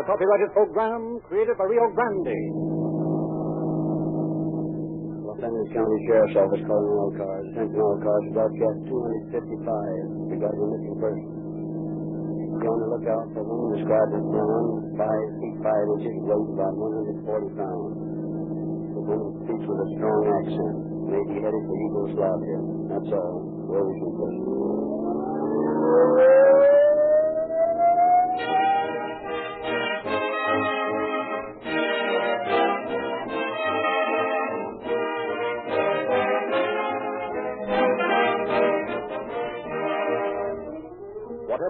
the copyrighted program created by Rio Grande. Los Angeles County Sheriff's Office calling all cars. Attention all cars. Broadcast 255 regarding a missing person. Be on the lookout for a woman described as blonde, 5 feet 5 inches, weight about 140 pounds. The woman speaks with a strong accent. May be headed for Yugoslavia. That's all. Where is your person?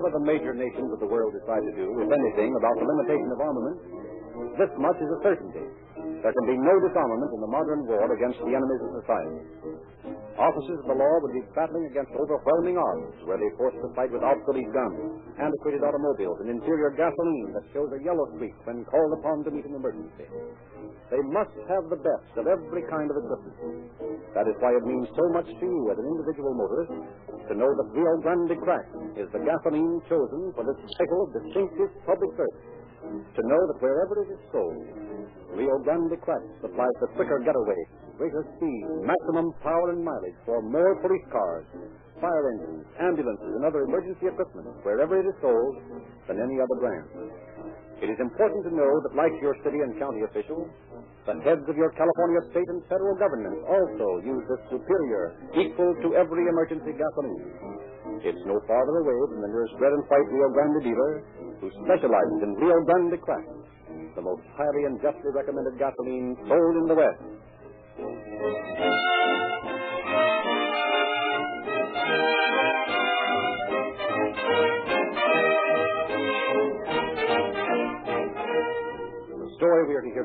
Whatever the major nations of the world decide to do, if anything, about the limitation of armaments, this much is a certainty. There can be no disarmament in the modern war against the enemies of society. Officers of the law would be battling against overwhelming odds were they forced to fight with obsolete guns, antiquated automobiles, and inferior gasoline that shows a yellow streak when called upon to meet an emergency. They must have the best of every kind of equipment. That is why it means so much to you as an individual motorist to know that Rio Grande Crack is the gasoline chosen for this vital, distinctive public service. To know that wherever it is sold, Rio Grande Crack supplies the quicker getaway, greater speed, maximum power and mileage for more police cars, fire engines, ambulances, and other emergency equipment wherever it is sold than any other brand. It is important to know that, like your city and county officials, the heads of your California state and federal governments also use this superior, equal to every emergency gasoline. It's no farther away than the nearest red and white Rio Grande dealer who specializes in Rio Grande Crack, the most highly and justly recommended gasoline sold in the West.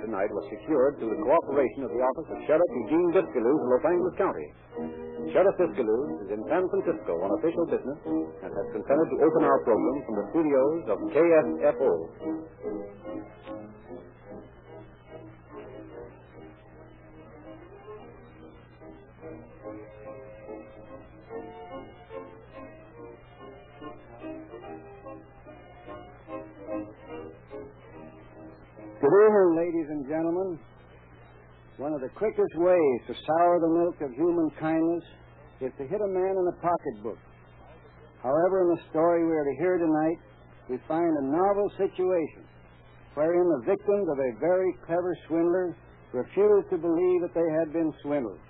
Tonight was secured through the cooperation of the office of Sheriff Eugene Biscailuz in Los Angeles County. Sheriff Biscailuz is in San Francisco on official business and has consented to open our program from the studios of KSFO. Good evening, ladies and gentlemen. One of the quickest ways to sour the milk of human kindness is to hit a man in the pocketbook. However, in the story we are to hear tonight, we find a novel situation wherein the victims of a very clever swindler refused to believe that they had been swindled.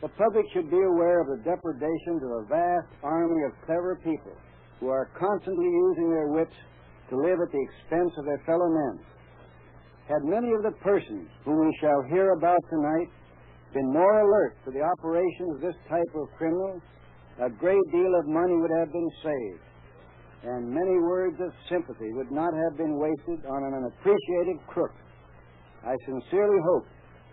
The public should be aware of the depredations of a vast army of clever people who are constantly using their wits to live at the expense of their fellow men. Had many of the persons whom we shall hear about tonight been more alert to the operations of this type of criminal, a great deal of money would have been saved, and many words of sympathy would not have been wasted on an unappreciated crook. I sincerely hope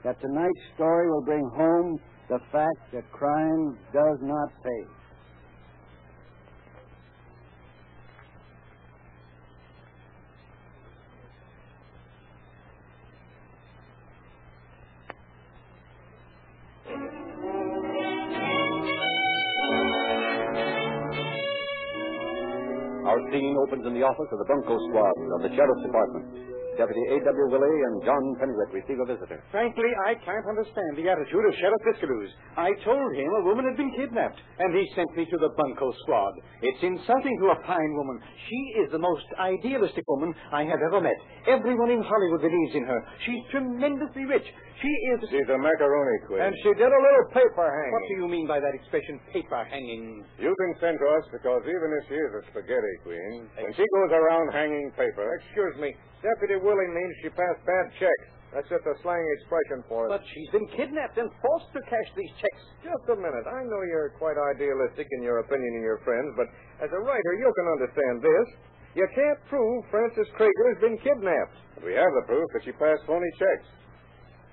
that tonight's story will bring home the fact that crime does not pay. Scene opens in the office of the Bunko Squad of the Sheriff's Department. Deputy A.W. Willey and John Pennywick receive a visitor. Frankly, I can't understand the attitude of Sheriff Biscailuz. I told him a woman had been kidnapped, and he sent me to the bunco squad. It's insulting to a fine woman. She is the most idealistic woman I have ever met. Everyone in Hollywood believes in her. She's tremendously rich. She is. She's a macaroni queen. And she did a little paper hanging. What do you mean by that expression, paper hanging? You've been sent to us because even if she is a spaghetti queen, when she goes around hanging paper, Excuse me. Deputy Willing means she passed bad checks. That's just a slang expression for it. But she's been kidnapped and forced to cash these checks. Just a minute. I know you're quite idealistic in your opinion of your friends, but as a writer, you can understand this. You can't prove Frances Krager has been kidnapped. But we have the proof that she passed phony checks.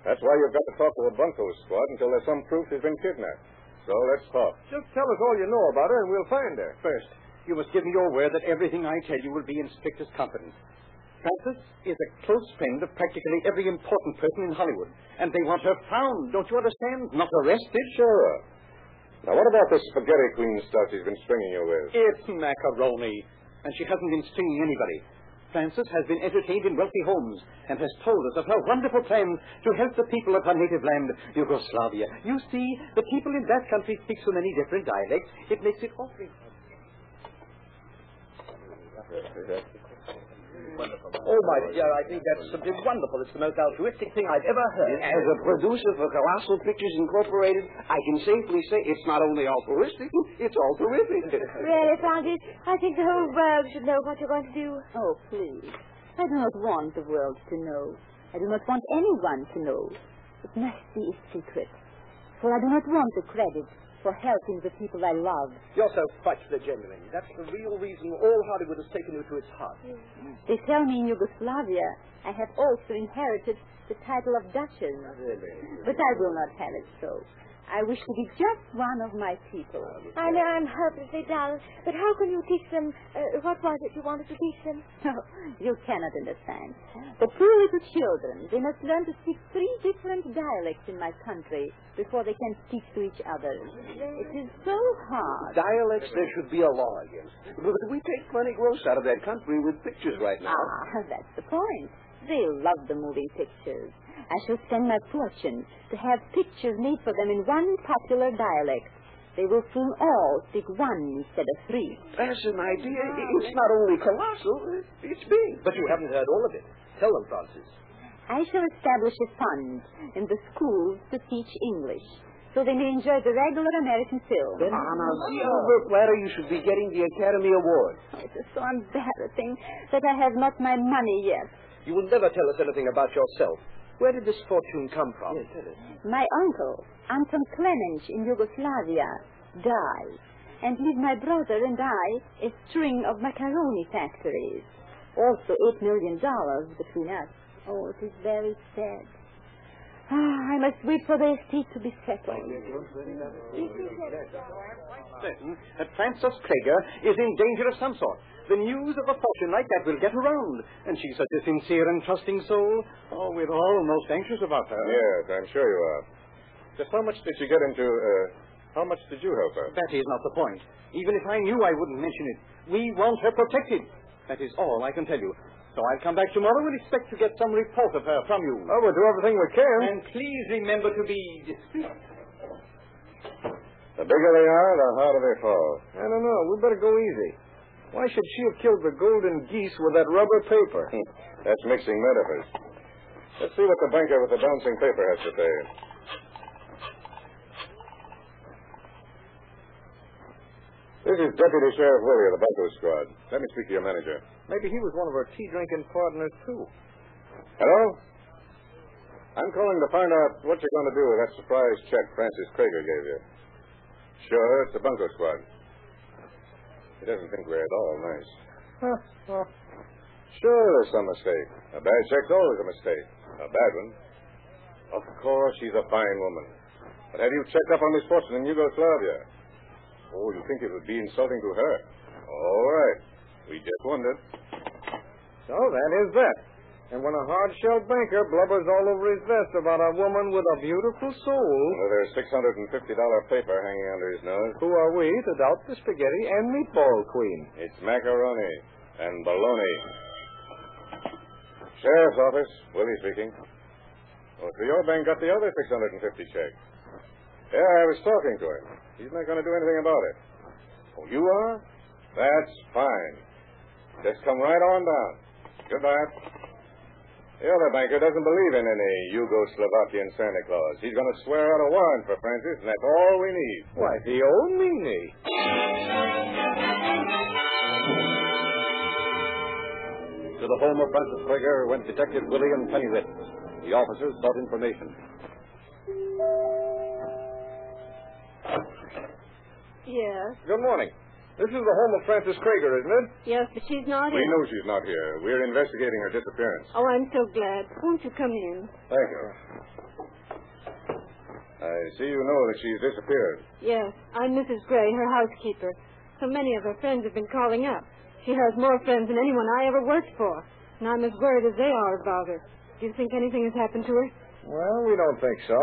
That's why you've got to talk to a bunco squad until there's some proof she's been kidnapped. So let's talk. Just tell us all you know about her, and we'll find her. First, you must give me your word that everything I tell you will be in strictest confidence. Frances is a close friend of practically every important person in Hollywood, and they want her found, don't you understand? Not arrested. Sure. Now, what about this spaghetti queen stuff she's been stringing you with? It's macaroni, and she hasn't been stringing anybody. Frances has been entertained in wealthy homes and has told us of her wonderful plans to help the people of her native land, Yugoslavia. You see, the people in that country speak so many different dialects, it makes it awfully hard. Oh, my dear, I think that's simply wonderful. It's the most altruistic thing I've ever heard. As a producer for Colossal Pictures Incorporated, I can safely say it's not only altruistic, it's all terrific. Really, Frances, I think the whole world should know what you're going to do. Oh, please. I do not want the world to know. I do not want anyone to know. It must be a secret. For I do not want the credit for helping the people I love. You're so frightfully genuine. That's the real reason all Hollywood has taken you to its heart. They tell me in Yugoslavia I have also inherited the title of Duchess. But I will not have it so. I wish to be just one of my people. I know I'm hopelessly dull, but how can you teach them? Uh, what was it you wanted to teach them? No, you cannot understand. The poor little children, they must learn to speak three different dialects in my country before they can speak to each other. It is so hard. Dialects there should be a law against. But we take plenty gross out of that country with pictures right now. Ah, that's the point. They love the moving pictures. I shall spend my fortune to have pictures made for them in one popular dialect. They will soon all speak one instead of three. That's an idea. It's not only colossal, it's big. But you haven't heard all of it. Tell them, Frances. I shall establish a fund in the schools to teach English, so they may enjoy the regular American film. Ah, a Silver Platter, you should be getting the Academy Award. Oh, it is so embarrassing that I have not my money yet. You will never tell us anything about yourself. Where did this fortune come from? My uncle, Anton Klemens in Yugoslavia, died and leave my brother and I a string of macaroni factories. Also eight million dollars between us. Oh, it is very sad. Ah, I must wait for the estate to be settled. certain that Frances Krager is in danger of some sort. The news of a fortune like that will get around. And she's such a sincere and trusting soul. Oh, we're all most anxious about her. Yes, I'm sure you are. Just how much did you get into, uh, how much did you help her? That is not the point. Even if I knew, I wouldn't mention it. We want her protected. That is all I can tell you. So I'll come back tomorrow and expect to get some report of her from you. Oh, we'll do everything we can. And please remember to be discreet. The bigger they are, the harder they fall. I don't know. We better go easy. Why should she have killed the golden geese with that rubber paper? Hmm. That's mixing metaphors. Let's see what the banker with the bouncing paper has to say. This is Deputy Sheriff Willie of the Bunko Squad. Let me speak to your manager. Maybe he was one of her tea drinking partners, too. Hello? I'm calling to find out what you're going to do with that surprise check Frances Krager gave you. Sure, it's the Bunko Squad. He doesn't think we're at all nice. Sure, there's some mistake. A bad check's always a mistake. A bad one. Of course, she's a fine woman. But have you checked up on this fortune in Yugoslavia? Oh, you think it would be insulting to her? All right. We just wondered. So that is that. And when a hard-shell banker blubbers all over his vest about a woman with a beautiful soul... Well, there's $650 paper hanging under his nose. Who are we to doubt the spaghetti and meatball queen? It's macaroni and bologna. Sheriff's office. Willie speaking. Oh, so your bank got the other 650 check. Yeah, I was talking to him. He's not going to do anything about it. Oh, you are? That's fine. Just come right on down. Goodbye. The other banker doesn't believe in any Yugoslovakian Santa Claus. He's going to swear out a warrant for Frances, and that's all we need. Why, the old meanie. To the home of Frances Krager went Detective William Pennywit. The officers sought information. Yes. Good morning. This is the home of Frances Krager, isn't it? Yes, but she's not here. We in. know she's not here. We're investigating her disappearance. Oh, I'm so glad. Won't you come in? Thank you. I see you know that she's disappeared. Yes, I'm Mrs. Gray, her housekeeper. So many of her friends have been calling up. She has more friends than anyone I ever worked for. And I'm as worried as they are about her. Do you think anything has happened to her? Well, we don't think so.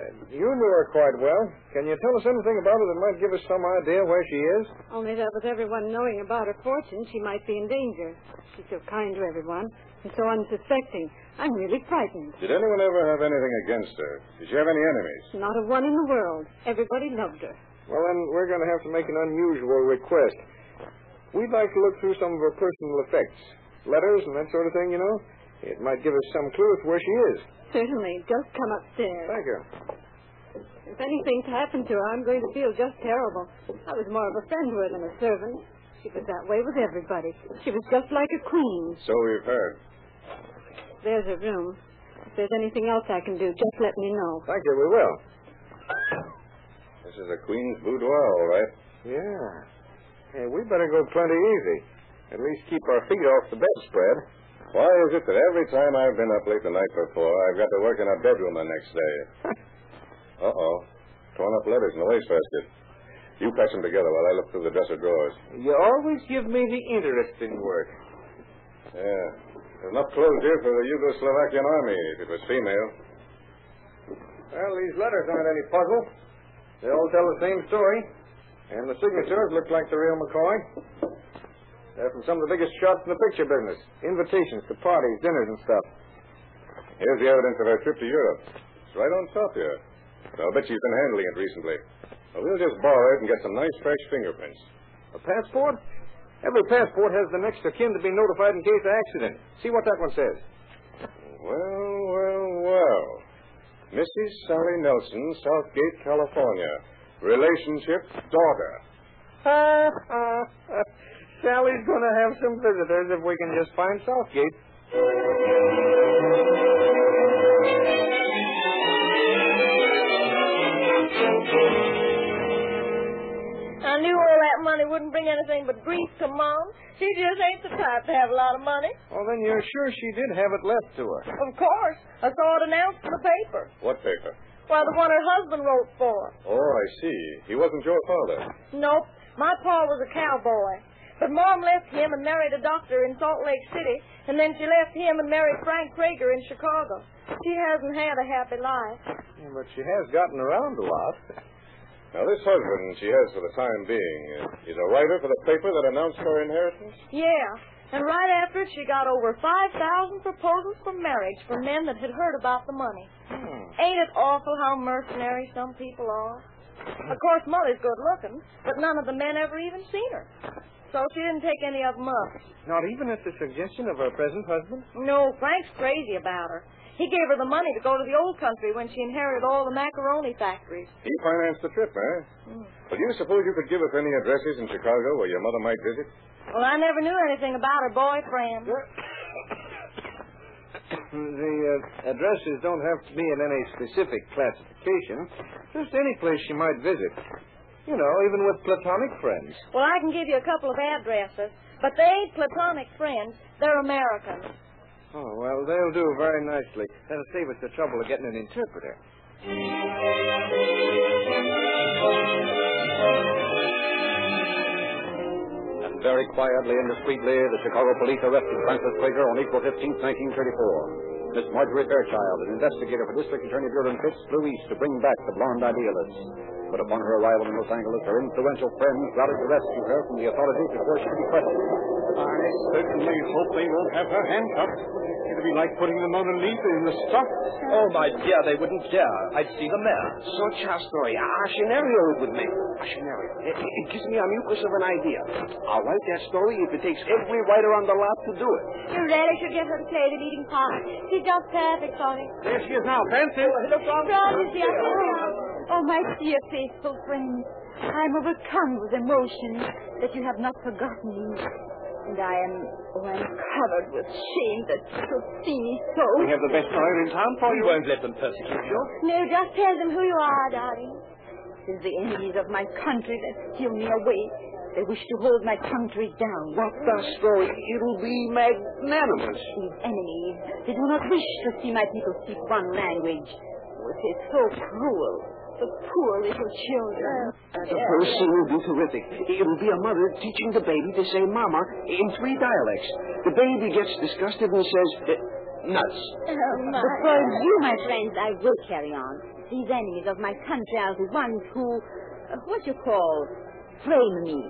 Uh, you knew her quite well. Can you tell us anything about her that might give us some idea where she is? Only that with everyone knowing about her fortune, she might be in danger. She's so kind to everyone and so unsuspecting. I'm really frightened. Did anyone ever have anything against her? Did she have any enemies? Not a one in the world. Everybody loved her. Well, then we're going to have to make an unusual request. We'd like to look through some of her personal effects, letters and that sort of thing, you know. It might give us some clue as to where she is. Certainly. Just come upstairs. Thank you. If anything's happened to her, I'm going to feel just terrible. I was more of a friend to her than a servant. She was that way with everybody. She was just like a queen. So we've heard. There's her room. If there's anything else I can do, just let me know. Thank you, we will. This is a queen's boudoir, all right. Yeah. Hey, we better go plenty easy. At least keep our feet off the bedspread. Why is it that every time I've been up late the night before, I've got to work in a bedroom the next day? Uh-oh. Torn up letters in the wastebasket. You patch them together while I look through the dresser drawers. You always give me the interesting work. Yeah. There's enough clothes here for the Yugoslavian army if it was female. Well, these letters aren't any puzzle. They all tell the same story. And the signatures look like the real McCoy. They're from some of the biggest shots in the picture business. Invitations to parties, dinners, and stuff. Here's the evidence of her trip to Europe. It's right on top here. I'll bet she's been handling it recently. Well, we'll just borrow it and get some nice fresh fingerprints. A passport? Every passport has the next of kin to be notified in case of accident. See what that one says. Well, well, well. Mrs. Sally Nelson, Southgate, California. Relationship, daughter. Sally's going to have some visitors if we can just find Southgate. I knew all that money wouldn't bring anything but grief to Mom. She just ain't the type to have a lot of money. Well, then you're sure she did have it left to her. Of course. I saw it announced in the paper. What paper? Why, the one her husband wrote for. Oh, I see. He wasn't your father. Nope. My pa was a cowboy. But Mom left him and married a doctor in Salt Lake City, and then she left him and married Frank Krager in Chicago. She hasn't had a happy life. Yeah, but she has gotten around a lot. Now, this husband she has for the time being uh, is a writer for the paper that announced her inheritance? Yeah. And right after it, she got over 5,000 proposals for marriage from men that had heard about the money. Hmm. Ain't it awful how mercenary some people are? Of course, Molly's good looking, but none of the men ever even seen her. So she didn't take any of them up. Not even at the suggestion of her present husband? No, Frank's crazy about her. He gave her the money to go to the old country when she inherited all the macaroni factories. He financed the trip, eh? Hmm. Well, do you suppose you could give us any addresses in Chicago where your mother might visit? Well, I never knew anything about her boyfriend. The uh, addresses don't have to be in any specific classification. Just any place she might visit. You know, even with platonic friends. Well, I can give you a couple of addresses, but they ain't platonic friends. They're Americans. Oh, well, they'll do very nicely. That'll save us the trouble of getting an interpreter. Very quietly and discreetly, the Chicago police arrested Frances Krager on April 15, 1934. Miss Marjorie Fairchild, an investigator for District Attorney Buron Fitts, flew east to bring back the blonde idealist. But upon her arrival in Los Angeles, her influential friends rallied to rescue her from the authorities before she could be questioned. I certainly hope they won't have her handcuffed. It'll be like putting the Mona Lisa in the stock. Oh, my dear, they wouldn't dare. I'd see the mayor. Such a story. A scenario it would make. A scenario. It, it gives me a mucus of an idea. I'll write that story if it takes every writer on the lot to do it. You really should get her to play the leading part. She's just perfect for it. There she is now, Frances. Oh, Frances, dear. Oh, my dear faithful friend. I'm overcome with emotion that you have not forgotten me. And I am, oh, I'm covered with shame that you should see me so. We have the best lawyer in town for you. won't let them persecute you. No, just tell them who you are, darling. It is the enemies of my country that steal me away. They wish to hold my country down. What the story? It'll be magnanimous. These enemies, they do not wish to see my people speak one language. Oh, it is so cruel. The poor little children. The first scene will be terrific. It'll be a mother teaching the baby to say mama in three dialects. The baby gets disgusted and says, uh, nuts. Oh, my. But for you, my friends, I will carry on. these enemies of my country are the ones who, uh, what you call, frame me.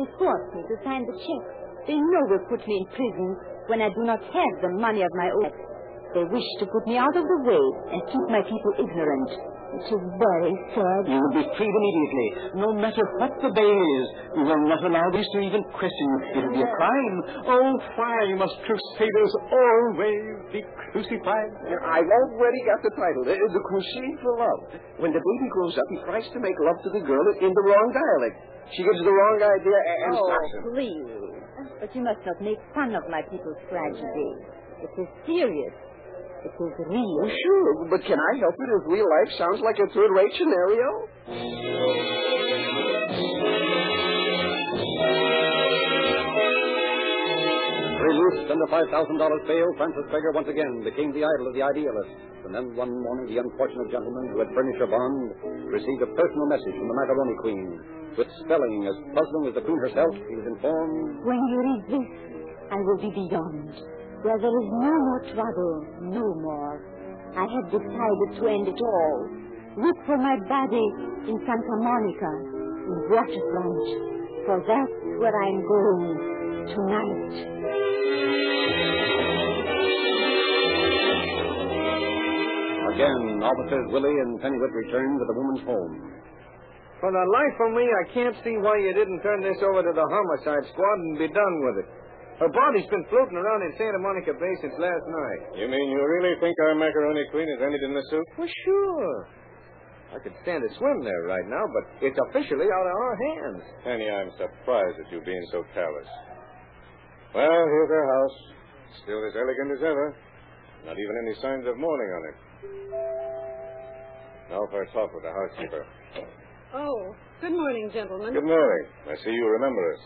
They force me to sign the check. They know will put me in prison when I do not have the money of my own. They wish to put me out of the way and keep my people ignorant. It is very sad. You will be freed immediately, no matter what the bail is. We will not allow this to even question you. It will be a crime. Oh, why must crusaders always be crucified? I've already got the title. The, the Crusade for Love. When the baby grows up, he tries to make love to the girl in the wrong dialect. She gets the wrong idea and oh, stops him. please. But you must not make fun of my people's tragedy. It is serious. It is real. Oh, sure, but can I help it if real life sounds like a third-rate scenario? Released under $5,000 bail, Frances Krager once again became the idol of the idealists. And then one morning, the unfortunate gentleman who had furnished her bond received a personal message from the Macaroni Queen. With spelling as puzzling as the Queen herself, he was informed When you read this, I will be beyond, where there is no more trouble, no more. I have decided to end it all. Look for my body in Santa Monica, in Waterfront, for that's where I'm going tonight. Again, officers Willie and Pennywick returned to the woman's home. For the life of me, I can't see why you didn't turn this over to the homicide squad and be done with it. Her body's been floating around in Santa Monica Bay since last night. You mean you really think our macaroni queen has ended in the soup? Well, sure. I could stand to swim there right now, but it's officially out of our hands. Penny, I'm surprised at you being so callous. Well, here's our house. Still as elegant as ever. Not even any signs of mourning on it. Now for a talk with the housekeeper. Oh, good morning, gentlemen. Good morning. I see you remember us.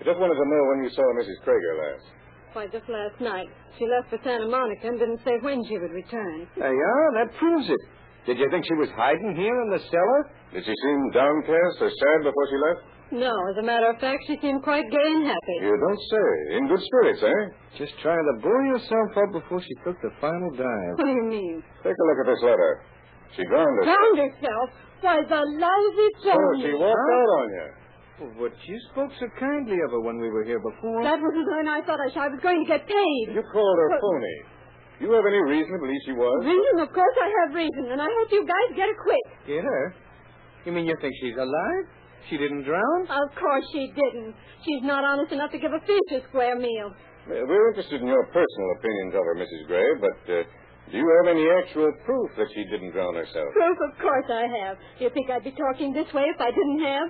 I just wanted to know when you saw Mrs. Krager last. Why, just last night. She left for Santa Monica and didn't say when she would return. There you are. That proves it. Did you think she was hiding here in the cellar? Did she seem downcast or sad before she left? No, as a matter of fact, she seemed quite gay and happy. You don't say. In good spirits, eh? Just trying to buoy herself up before she took the final dive. What do you mean? Take a look at this letter. She drowned herself. Found herself? Why, the lousy Oh, phony. she walked out on you. Well, but you spoke so kindly of her when we were here before. That was when I thought I sh- I was going to get paid. You called her But- phony. You have any reason to believe she was? Reason? Of course I have reason, and I hope you guys get her quick. Get her? You mean you think she's alive? She didn't drown? Of course she didn't. She's not honest enough to give a fish a square meal. We're interested in your personal opinions of her, Mrs. Gray, but uh, do you have any actual proof that she didn't drown herself? Proof, of course I have. Do you think I'd be talking this way if I didn't have?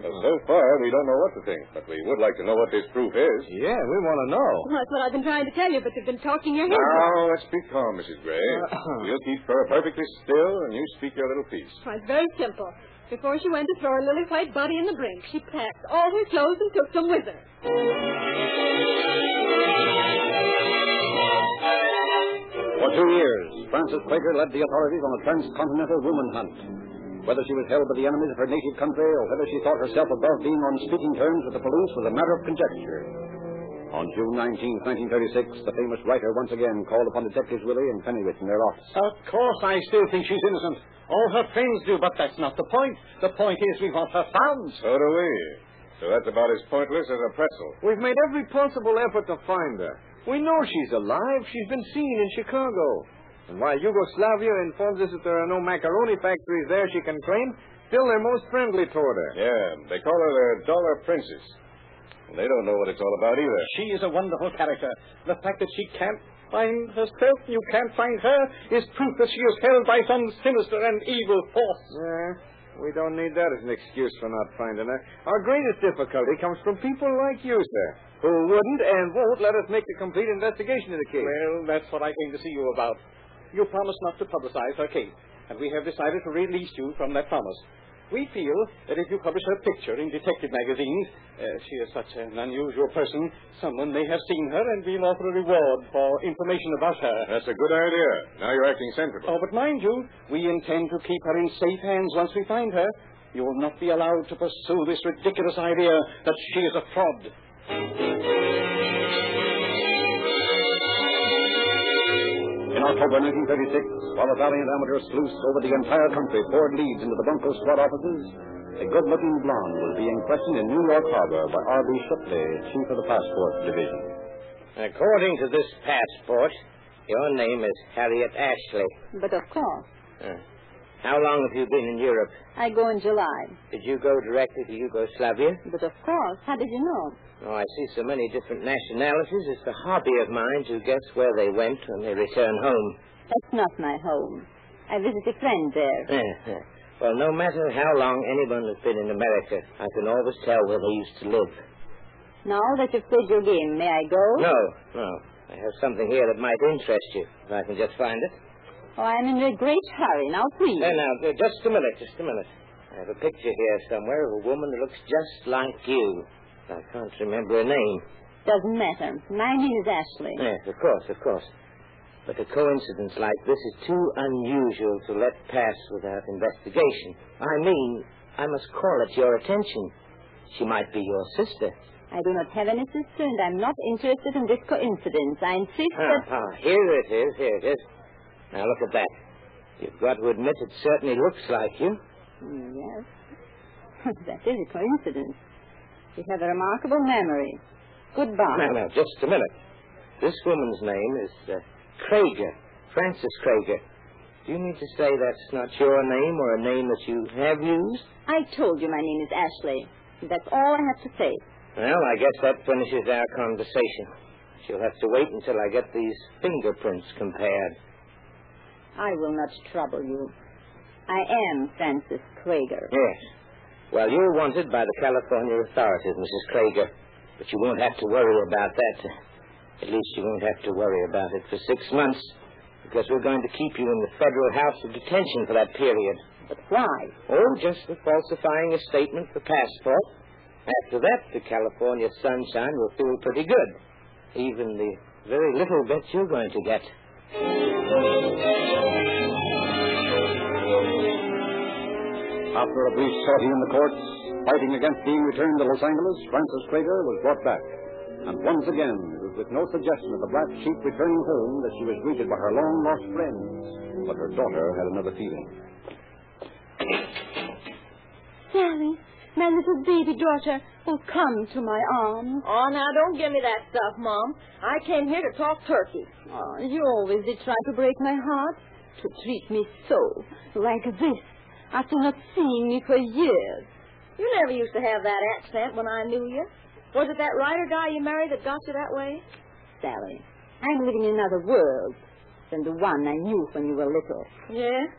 Well, so far, we don't know what to think, but we would like to know what this proof is. Yeah, we want to know. Well, that's what I've been trying to tell you, but you've been talking your head off. Now, let's be calm, Mrs. Gray. Uh-huh. We'll keep her perfectly still, and you speak your little piece. Well, it's very simple. Before she went to throw her lily white body in the brink, she packed all her clothes and took them with her. For two years, Frances Krager led the authorities on a transcontinental woman hunt. Whether she was held by the enemies of her native country or whether she thought herself above being on speaking terms with the police was a matter of conjecture. On June 19, 1936, the famous writer once again called upon Detectives Willie and Pennywick in their office. Of course, I still think she's innocent. All her friends do, but that's not the point. The point is we want her found. So do we. So that's about as pointless as a pretzel. We've made every possible effort to find her. We know she's alive. She's been seen in Chicago. And while Yugoslavia informs us that there are no macaroni factories there she can claim, still they're most friendly toward her. Yeah, they call her their dollar princess. And they don't know what it's all about either. She is a wonderful character. The fact that she can't find herself, you can't find her, is proof that she is held by some sinister and evil force. Yeah, we don't need that as an excuse for not finding her. Our greatest difficulty comes from people like you, sir, who wouldn't and won't let us make a complete investigation of the case. Well, that's what I came to see you about. You promised not to publicize her case, and we have decided to release you from that promise. We feel that if you publish her picture in detective magazines, uh, she is such an unusual person, someone may have seen her and we'll offer a reward for information about her. That's a good idea. Now you're acting sensible. Oh, but mind you, we intend to keep her in safe hands once we find her. You will not be allowed to pursue this ridiculous idea that she is a fraud. In October 1936, while a valiant amateur sleuth over the entire country poured leads into the Bunko squad offices, a good-looking blonde was being questioned in New York Harbor by R.B. Shipley, chief of the passport division. According to this passport, your name is Harriet Ashley. But of course, Uh, how long have you been in Europe? I go in July. Did you go directly to Yugoslavia? But of course, how did you know? Oh, I see so many different nationalities. It's a hobby of mine to guess where they went when they return home. That's not my home. I visit a friend there. Eh, eh. well, no matter how long anyone has been in America, I can always tell where they used to live. Now that you've played your game, may I go? No, no. I have something here that might interest you, if I can just find it. Oh, I'm in a great hurry. Now, please. Now, uh, just a minute, just a minute. I have a picture here somewhere of a woman that looks just like you. I can't remember her name. Doesn't matter. My name is Ashley. Yes, of course, of course. But a coincidence like this is too unusual to let pass without investigation. I mean, I must call it your attention. She might be your sister. I do not have any sister, and I'm not interested in this coincidence. I insist Ah, that... ah, here it is, here it is. Now look at that. You've got to admit it certainly looks like you. Yes. that is a coincidence. You have a remarkable memory. Goodbye. Now, now, just a minute. This woman's name is uh, Krager, Frances Krager. Do you mean to say that's not your name or a name that you have used? I told you my name is Ashley. That's all I have to say. Well, I guess that finishes our conversation. She'll have to wait until I get these fingerprints compared. I will not trouble you. I am Frances Krager. Yes. Well, you're wanted by the California authorities, Mrs. Krager. But you won't have to worry about that. At least you won't have to worry about it for six months. Because we're going to keep you in the federal house of detention for that period. But why? Oh, just for falsifying a statement for passport. After that, the California sunshine will feel pretty good. Even the very little bit you're going to get. After a brief sortie in the courts, fighting against being returned to Los Angeles, Frances Krager was brought back. And once again, it was with no suggestion of the black sheep returning home that she was greeted by her long lost friends. But her daughter had another feeling. Sally, my little baby daughter, will come to my arms. Oh, now don't give me that stuff, Mom. I came here to talk turkey. Oh, you always did try to break my heart. To treat me so, like this, after not seeing me for years. You never used to have that accent when I knew you. Was it that writer guy you married that got you that way? Sally, I'm living in another world than the one I knew when you were little. Yeah?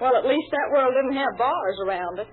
Well, at least that world didn't have bars around it.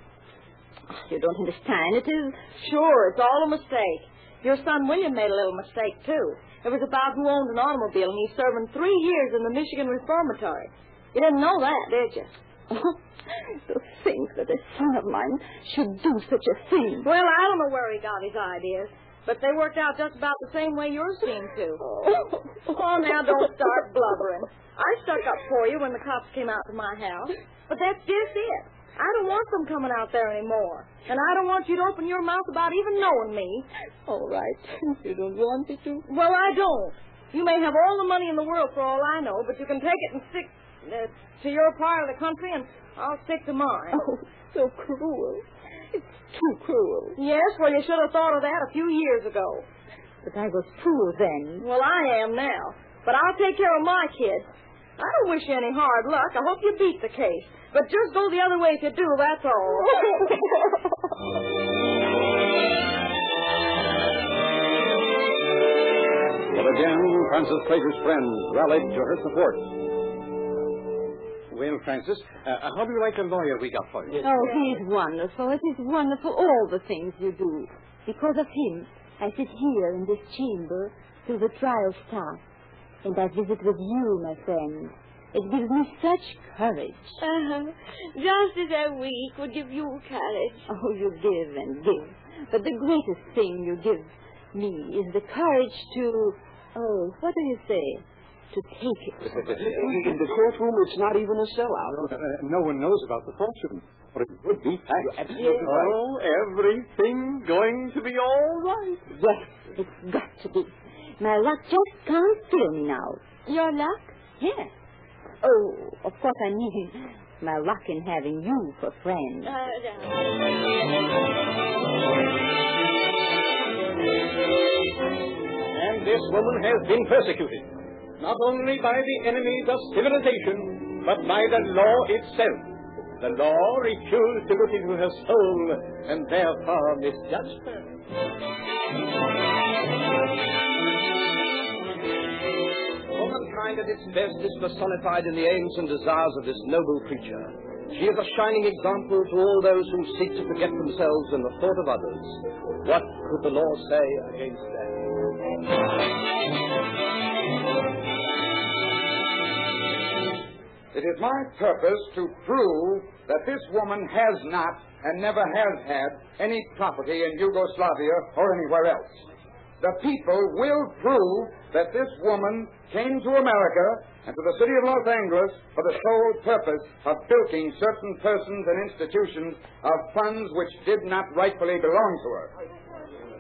You don't understand. It is. Sure, it's all a mistake. Your son William made a little mistake, too. It was about who owned an automobile, and he's serving three years in the Michigan Reformatory. You didn't know that, did you? to think that a son of mine should do such a thing. Well, I don't know where he got his ideas, but they worked out just about the same way yours seemed to. Oh, now don't start blubbering. I stuck up for you when the cops came out to my house, but that's just it. I don't want them coming out there anymore. And I don't want you to open your mouth about even knowing me. All right. You don't want me to? Well, I don't. You may have all the money in the world for all I know, but you can take it and stick uh, to your part of the country, and I'll stick to mine. Oh, so cruel. It's too cruel. Yes, well, you should have thought of that a few years ago. But I was fool then. Well, I am now. But I'll take care of my kids. I don't wish you any hard luck. I hope you beat the case. But just go the other way if you do, that's all. But again, Frances Krager's friends rallied to her support. Well, Frances, uh, how do you like the lawyer we got for you? Oh, he's wonderful. It is wonderful, all the things you do. Because of him, I sit here in this chamber till the trial starts. And I visit with you, my friend. It gives me such courage. Uh-huh. Just as a week would give you courage. Oh, you give and give. But the greatest thing you give me is the courage to, oh, what do you say? To take it. In the courtroom, it's not even a sellout. Uh, no one knows about the fortune. But it would be packed. absolutely right. Oh, everything going to be all right. Yes, it's got to be. My luck just can't fail me now. Your luck? Yes. Oh, of course I mean my luck in having you for friend. Uh, And this woman has been persecuted, not only by the enemies of civilization, but by the law itself. The law refused to look into her soul and therefore misjudged her. Womankind at its best is personified in the aims and desires of this noble creature. She is a shining example to all those who seek to forget themselves in the thought of others. What could the law say against that? Is my purpose to prove that this woman has not and never has had any property in Yugoslavia or anywhere else. The people will prove that this woman came to America and to the city of Los Angeles for the sole purpose of bilking certain persons and institutions of funds which did not rightfully belong to her.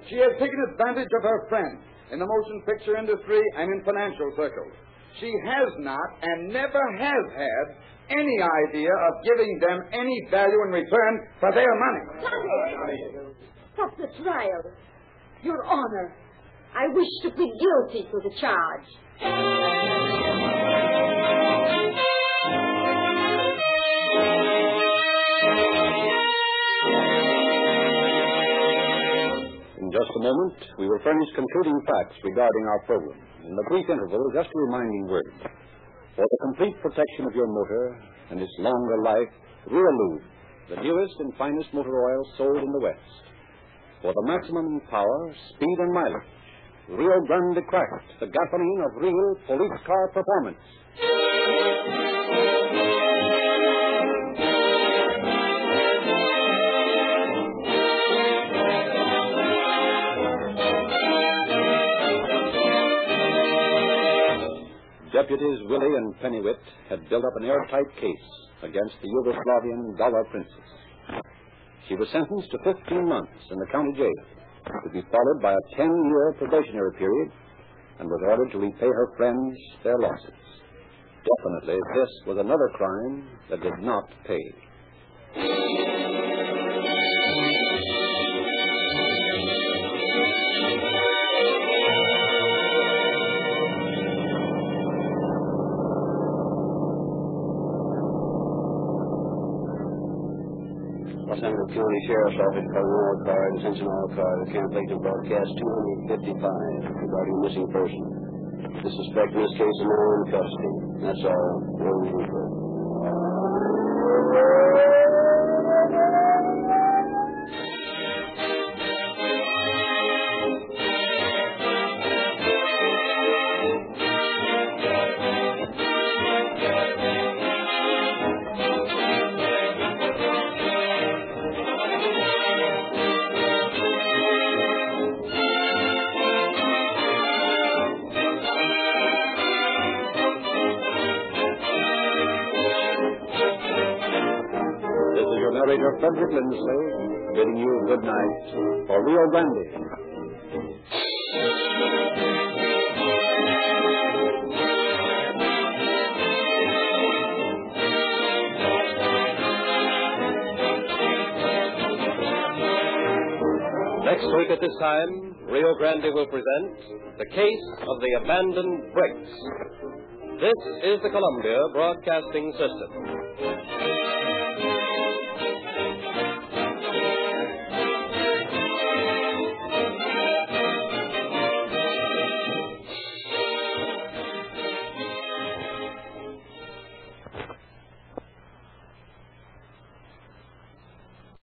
She has taken advantage of her friends in the motion picture industry and in financial circles. She has not and never has had any idea of giving them any value in return for their money. Stop the trial. Your Honor, I wish to plead guilty to the charge. In just a moment, we will furnish concluding facts regarding our program. In the brief interval, just a reminding word. For the complete protection of your motor and its longer life, Real Lube, the newest and finest motor oil sold in the West. For the maximum power, speed, and mileage, Rio Grande Cracked, the gasoline of real police car performance. Deputies Willie and Pennywit had built up an airtight case against the Yugoslavian dollar princess. She was sentenced to 15 months in the county jail, to be followed by a 10-year probationary period, and was ordered to repay her friends their losses. Definitely, this was another crime that did not pay. Los County Sheriff's Office calling all cars, attention all cars, Camp Lake broadcast 255 regarding a missing person. The suspect in this case is now in custody. That's all. Rolling narrator, Frederick Lindsley, bidding you good night for Rio Grande. Next week at this time, Rio Grande will present The Case of the Abandoned Bricks. This is the Columbia Broadcasting System.